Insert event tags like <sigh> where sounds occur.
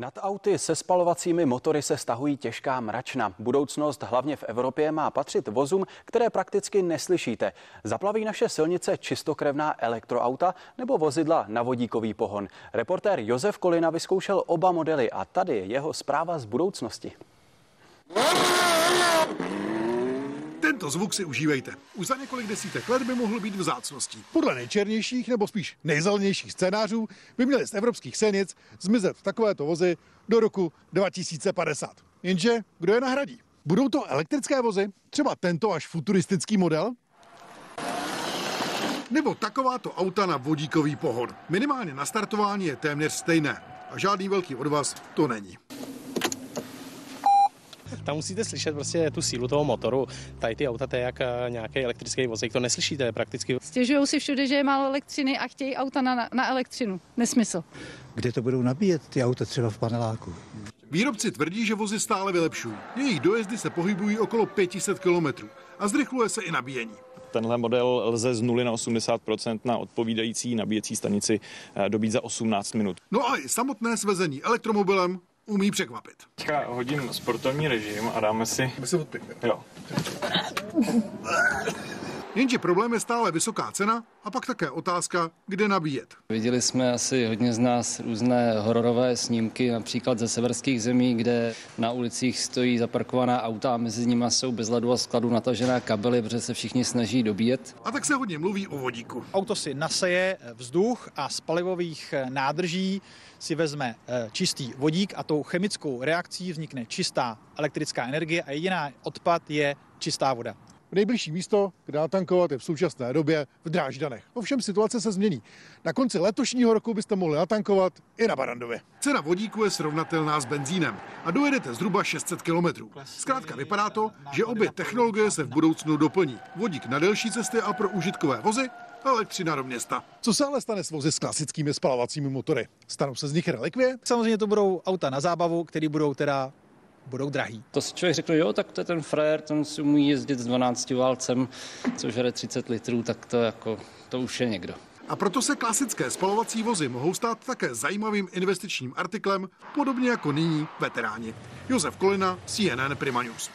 Nad auty se spalovacími motory se stahují těžká mračna. Budoucnost hlavně v Evropě má patřit vozům, které prakticky neslyšíte. Zaplaví naše silnice čistokrevná elektroauta nebo vozidla na vodíkový pohon. Reportér Josef Kolina vyzkoušel oba modely a tady je jeho zpráva z budoucnosti. Tento zvuk si užívejte. Už za několik desítek let by mohl být vzácností. Podle nejčernějších nebo spíš nejzelenějších scénářů by měly z evropských silnic zmizet takovéto vozy do roku 2050. Jenže kdo je nahradí? Budou to elektrické vozy? Třeba tento až futuristický model? Nebo takováto auta na vodíkový pohon. Minimálně na startování je téměř stejné. A žádný velký odvaz to není tam musíte slyšet prostě tu sílu toho motoru. Tady ty auta, to je jak eh, nějaký elektrický vozík, to neslyšíte prakticky. Stěžují si všude, že je málo elektřiny a chtějí auta na, na elektřinu. Nesmysl. Kde to budou nabíjet, ty auta třeba v paneláku? Výrobci tvrdí, že vozy stále vylepšují. Jejich dojezdy se pohybují okolo 500 km a zrychluje se i nabíjení. Tenhle model lze z 0 na 80% na odpovídající nabíjecí stanici eh, dobít za 18 minut. No a i samotné svezení elektromobilem umí překvapit. Teďka hodím sportovní režim a dáme si... My se odpěchne. Jo. <laughs> Jenže problém je stále vysoká cena a pak také otázka, kde nabíjet. Viděli jsme asi hodně z nás různé hororové snímky, například ze severských zemí, kde na ulicích stojí zaparkovaná auta a mezi nimi jsou bez ledu a skladu natažené kabely, protože se všichni snaží dobíjet. A tak se hodně mluví o vodíku. Auto si naseje vzduch a z palivových nádrží si vezme eh, čistý vodík a tou chemickou reakcí vznikne čistá elektrická energie a jediná odpad je čistá voda. Nejbližší místo, kde natankovat, je v současné době v Dráždanech. Ovšem situace se změní. Na konci letošního roku byste mohli natankovat i na Barandově. Cena vodíku je srovnatelná s benzínem a dojedete zhruba 600 kilometrů. Zkrátka vypadá to, že obě technologie se v budoucnu doplní. Vodík na delší cesty a pro užitkové vozy elektřina do města. Co se ale stane s vozy s klasickými spalovacími motory? Stanou se z nich relikvie? Samozřejmě to budou auta na zábavu, které budou teda budou drahý. To si člověk řekne, jo, tak to je ten frajer, ten si umí jezdit s 12 válcem, což žere 30 litrů, tak to jako, to už je někdo. A proto se klasické spalovací vozy mohou stát také zajímavým investičním artiklem, podobně jako nyní veteráni. Josef Kolina, CNN Prima News.